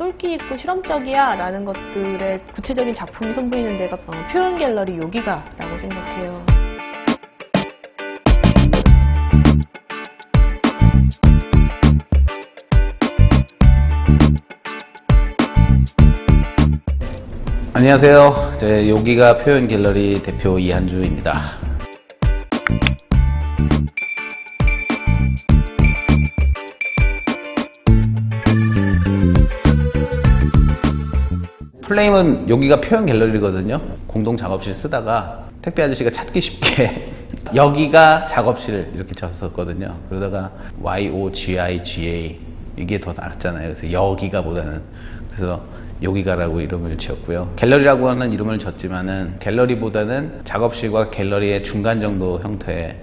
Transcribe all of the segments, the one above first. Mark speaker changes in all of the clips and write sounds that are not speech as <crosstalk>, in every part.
Speaker 1: 획기 있고 실험적이야 라는 것들의 구체적인 작품이 선보이는 데가 어, 표현 갤러리 요기가 라고 생각해요.
Speaker 2: 안녕하세요. 제 요기가 표현 갤러리 대표 이한주입니다. 플레임은 여기가 표현 갤러리거든요. 공동 작업실 쓰다가 택배 아저씨가 찾기 쉽게 <laughs> 여기가 작업실 이렇게 쳤었거든요. 그러다가 Y O G I G A 이게 더 낫잖아요. 그래서 여기가보다는 그래서 여기가라고 이름을 지었고요. 갤러리라고 하는 이름을 졌지만은 갤러리보다는 작업실과 갤러리의 중간 정도 형태의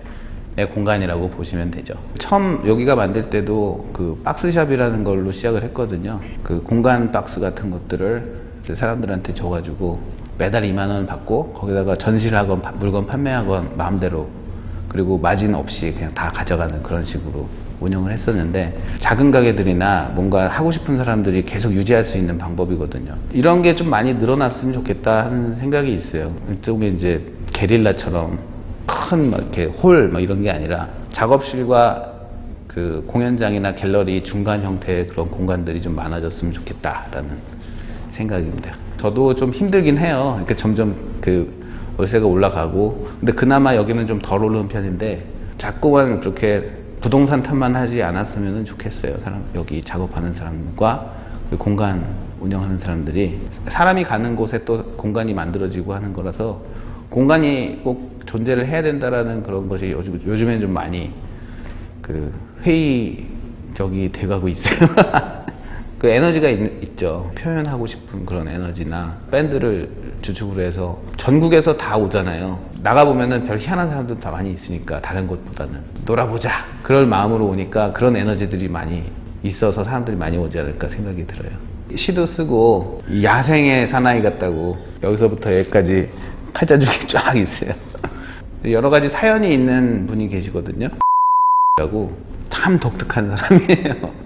Speaker 2: 공간이라고 보시면 되죠. 처음 여기가 만들 때도 그 박스샵이라는 걸로 시작을 했거든요. 그 공간 박스 같은 것들을 사람들한테 줘가지고 매달 2만 원 받고 거기다가 전시를 하건 파- 물건 판매하건 마음대로 그리고 마진 없이 그냥 다 가져가는 그런 식으로 운영을 했었는데 작은 가게들이나 뭔가 하고 싶은 사람들이 계속 유지할 수 있는 방법이거든요. 이런 게 좀 많이 늘어났으면 좋겠다 하는 생각이 있어요. 일종의 이제 게릴라처럼 큰 막 이렇게 홀 막 이런 게 아니라 작업실과 그 공연장이나 갤러리 중간 형태의 그런 공간들이 좀 많아졌으면 좋겠다라는 생각입니다. 저도 좀 힘들긴 해요. 그러니까 점점 그 월세가 올라가고, 근데 그나마 여기는 좀 덜 오르는 편인데, 자꾸만 그렇게 부동산 탓만 하지 않았으면 좋겠어요. 사람, 여기 작업하는 사람과 그 공간 운영하는 사람들이 사람이 가는 곳에 또 공간이 만들어지고 하는 거라서 공간이 꼭 존재를 해야 된다라는 그런 것이 요즘, 요즘엔 좀 많이 그 회의적이 돼가고 있어요. <laughs> 그 에너지가 있, 죠 표현하고 싶은 그런 에너지나 밴드를 주축으로 해서 전국에서 다 오잖아요. 나가 보면은 별 희한한 사람들 다 많이 있으니까 다른 곳보다는 놀아보자 그럴 마음으로 오니까 그런 에너지들이 많이 있어서 사람들이 많이 오지 않을까 생각이 들어요. 시도 쓰고 이 야생의 사나이 같다고 여기서부터 여기까지 칼자죽이 <laughs> 쫙 있어요. 여러 가지 사연이 있는 분이 계시거든요. 라고 참 독특한 사람이에요.